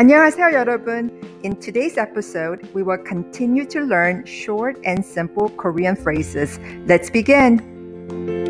안녕하세요, 여러분. In today's episode, we will continue to learn short and simple Korean phrases. Let's begin.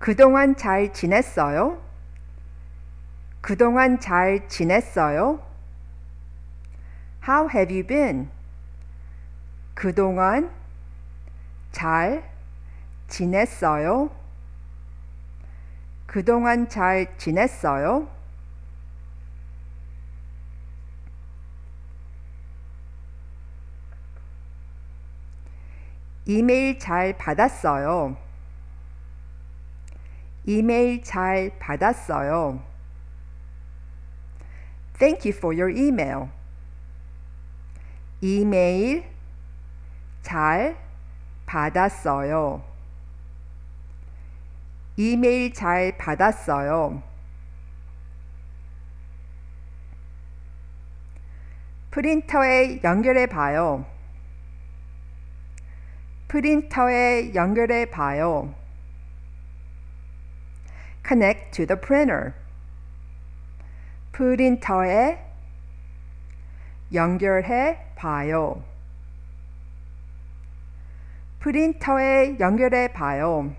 그동안 잘 지냈어요? 그동안 잘 지냈어요? How have you been? 그동안 잘 지냈어요? 그동안 잘 지냈어요? 이메일 잘 받았어요. 이메일 잘 받았어요. Thank you for your email. 이메일 잘 받았어요. 이메일 잘 받았어요. 프린터에 연결해 봐요. 프린터에 연결해 봐요. Connect to the printer. 프린터에 연결해 봐요. 프린터에 연결해 봐요.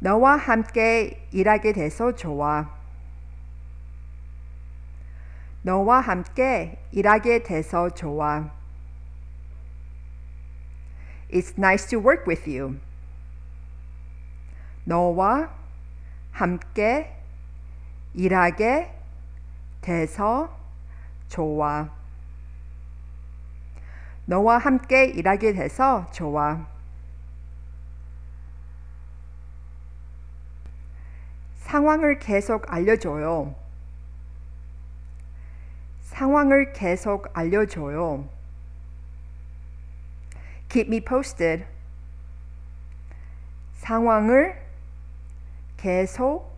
너와 함께 일하게 돼서 좋아. 너와 함께 일하게 돼서 좋아. It's nice to work with you. 너와 함께 일하게 돼서 좋아. 너와 함께 일하게 돼서 좋아. 상황을 계속 알려줘요. 상황을 계속 알려줘요. Keep me posted. 상황을 계속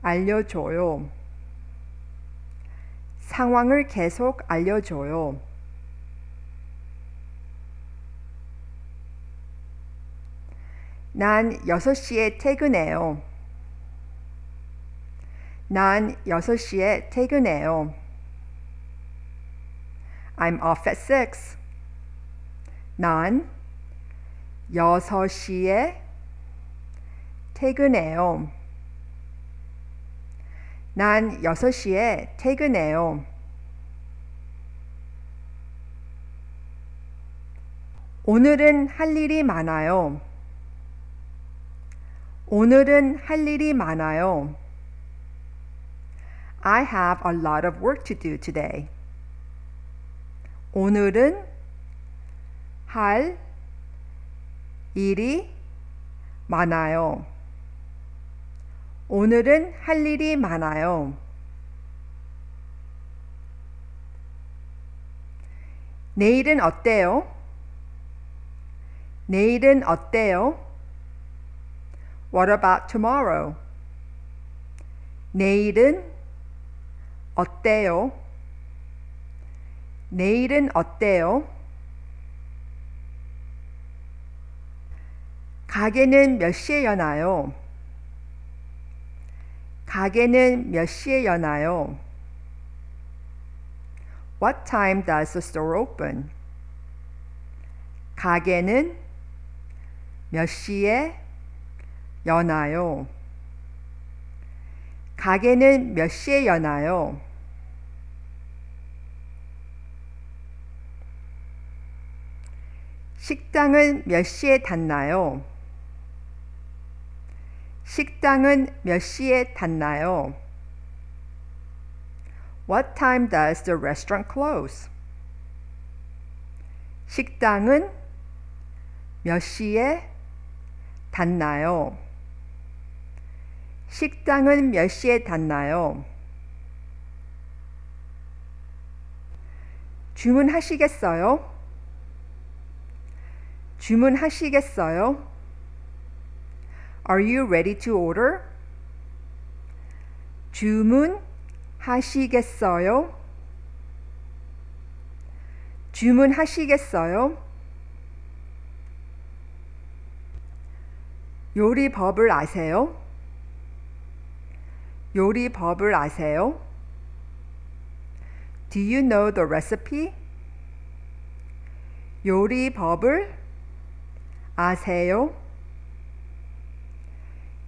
알려줘요. 상황을 계속 알려줘요. 난 6시에 퇴근해요. 난 6시에 퇴근해요. I'm off at 6. 난 6시에 퇴근해요. 난 6시에 퇴근해요. 오늘은 할 일이 많아요. 오늘은 할 일이 많아요. I have a lot of work to do today. 오늘은 할 일이 많아요. 오늘은 할 일이 많아요. 내일은 어때요? 내일은 어때요? What about tomorrow? 내일은 어때요? 내일은 어때요? 가게는 몇 시에 여나요? 가게는 몇 시에 여나요? What time does the store open? 가게는 몇 시에 여나요? 가게는 몇 시에 여나요? 식당은 몇 시에 닫나요? 식당은 몇 시에 닫나요? What time does the restaurant close? 식당은 몇 시에 닫나요? 식당은 몇 시에 닫나요? 주문하시겠어요? 주문하시겠어요? Are you ready to order? 주문하시겠어요? 주문하시겠어요? 요리법을 아세요? 요리법을 아세요? Do you know the recipe? 요리법을 아세요?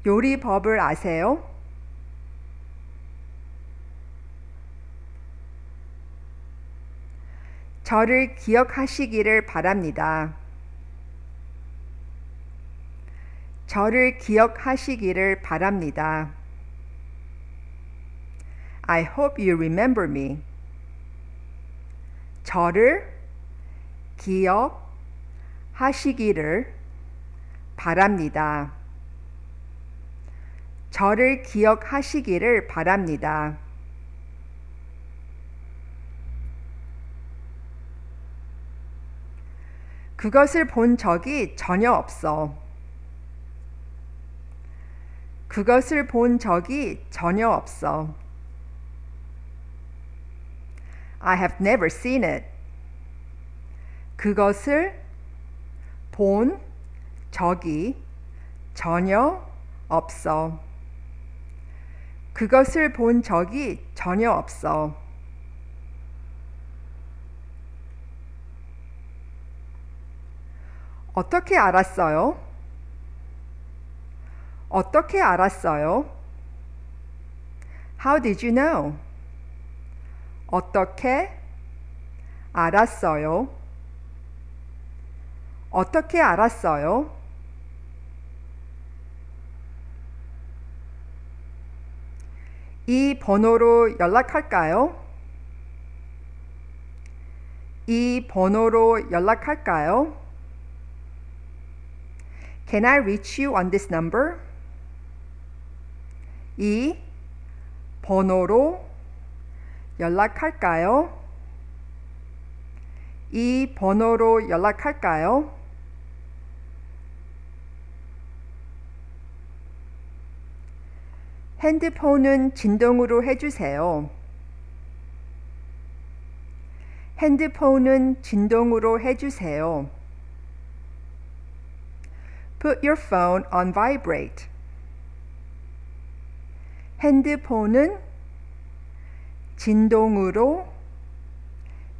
요리법을 아세요? 저를 기억하시기를 바랍니다. 저를 기억하시기를 바랍니다. I hope you remember me. 저를 기억하시기를 바랍니다. 저를 기억하시기를 바랍니다. 그것을 본 적이 전혀 없어. 그것을 본 적이 전혀 없어. I have never seen it. 그것을 본 적이 전혀 없어. 그것을 본 적이 전혀 없어. 어떻게 알았어요? 어떻게 알았어요? How did you know? 어떻게 알았어요? 어떻게 알았어요? 이 번호로 연락할까요? 이 번호로 연락할까요? Can I reach you on this number? 이 번호로 연락할까요? 이 번호로 연락할까요? 핸드폰은 진동으로 해주세요. 핸드폰은 진동으로 해주세요. Put your phone on vibrate. 핸드폰은 진동으로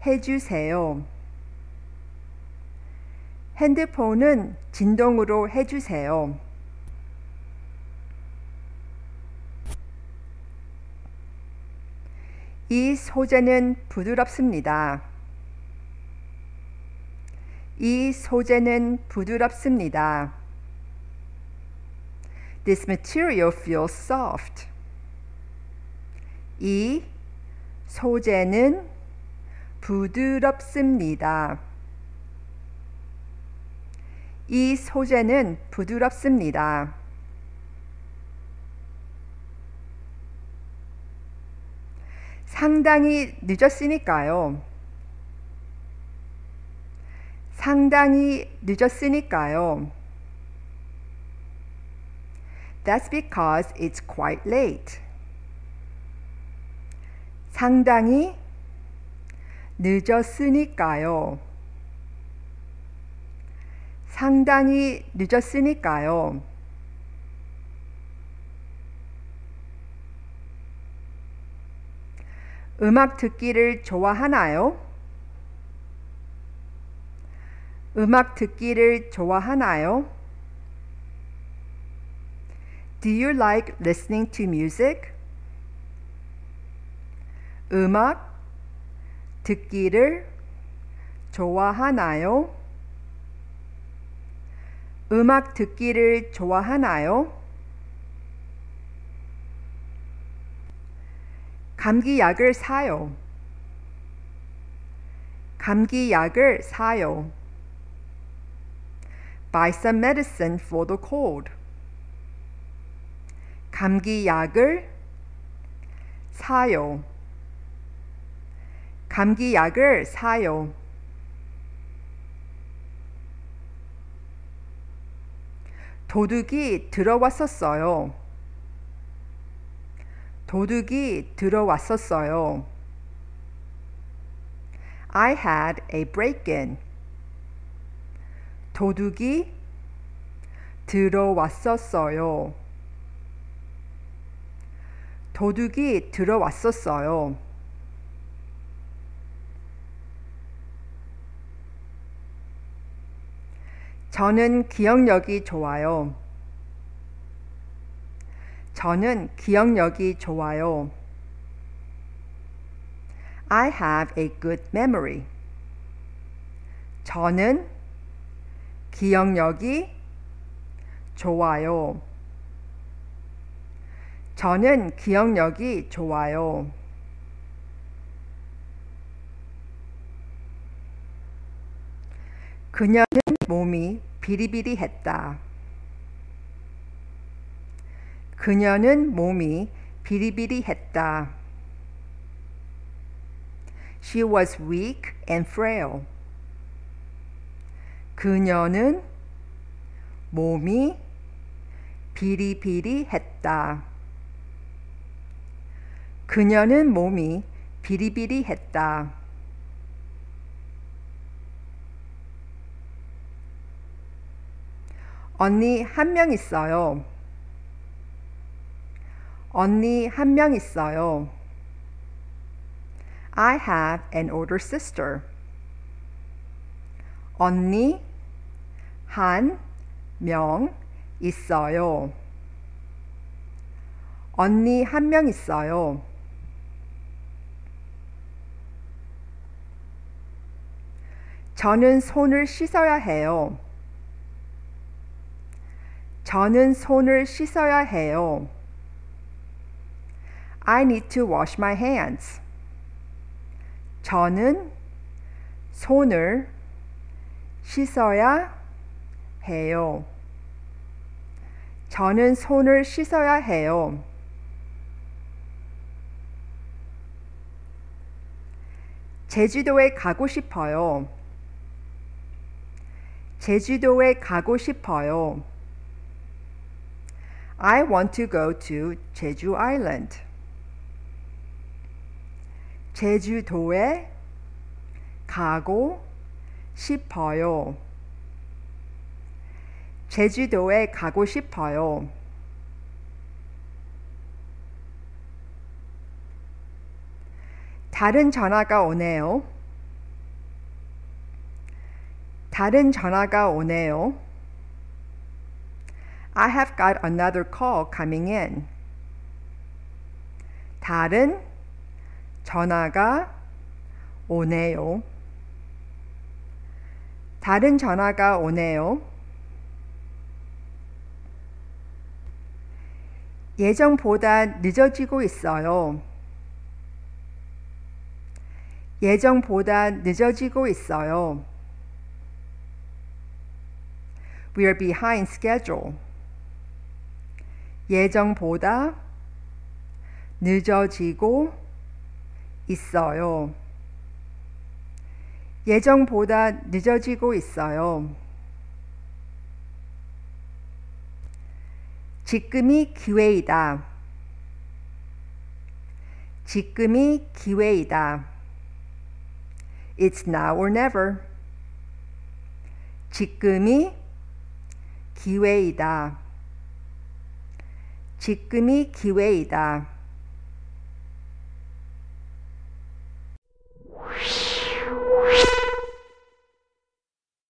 해주세요. 핸드폰은 진동으로 해주세요. 이 소재는 부드럽습니다. 이 소재는 부드럽습니다. This material feels soft. 이 소재는 부드럽습니다. 이 소재는 부드럽습니다. 상당히 늦었으니까요. 상당히 늦었으니까요. That's because it's quite late. 상당히 늦었으니까요. 상당히 늦었으니까요. 음악 듣기를 좋아하나요? 음악 듣기를 좋아하나요? Do you like listening to music? 음악 듣기를 좋아하나요? 음악 듣기를 좋아하나요? 감기약을 사요. 감기약을 사요. Buy some medicine for the cold. 감기약을 사요. 감기약을 사요. 도둑이 들어왔었어요. 도둑이 들어왔었어요. I had a break-in. 도둑이 들어왔었어요. 도둑이 들어왔었어요. 저는 기억력이 좋아요. 저는 기억력이 좋아요. I have a good memory. 저는 기억력이 좋아요. 저는 기억력이 좋아요. 그녀는 몸이 비리비리했다. 그녀는 몸이 비리비리했다. She was weak and frail. 그녀는 몸이 비리비리했다. 그녀는 몸이 비리비리했다. 언니 한 명 있어요. 언니 한 명 있어요. I have an older sister. 언니 한 명 있어요. 언니 한 명 있어요. 저는 손을 씻어야 해요. 저는 손을 씻어야 해요. I need to wash my hands. 저는 손을 씻어야 해요. 저는 손을 씻어야 해요. 제주도에 가고 싶어요. 제주도에 가고 싶어요. I want to go to 제주 Island. 제주도에 가고 싶어요. 제주도에 가고 싶어요. 다른 전화가 오네요. 다른 전화가 오네요. I have got another call coming in. 다른 전화가 오네요. 다른 전화가 오네요. 예정보다 늦어지고 있어요. 예정보다 늦어지고 있어요. We are behind schedule. 예정보다 늦어지고 있어요. 예정보다 늦어지고 있어요. 지금이 기회이다. 지금이 기회이다. It's now or never. 지금이 기회이다. 지금이 기회이다.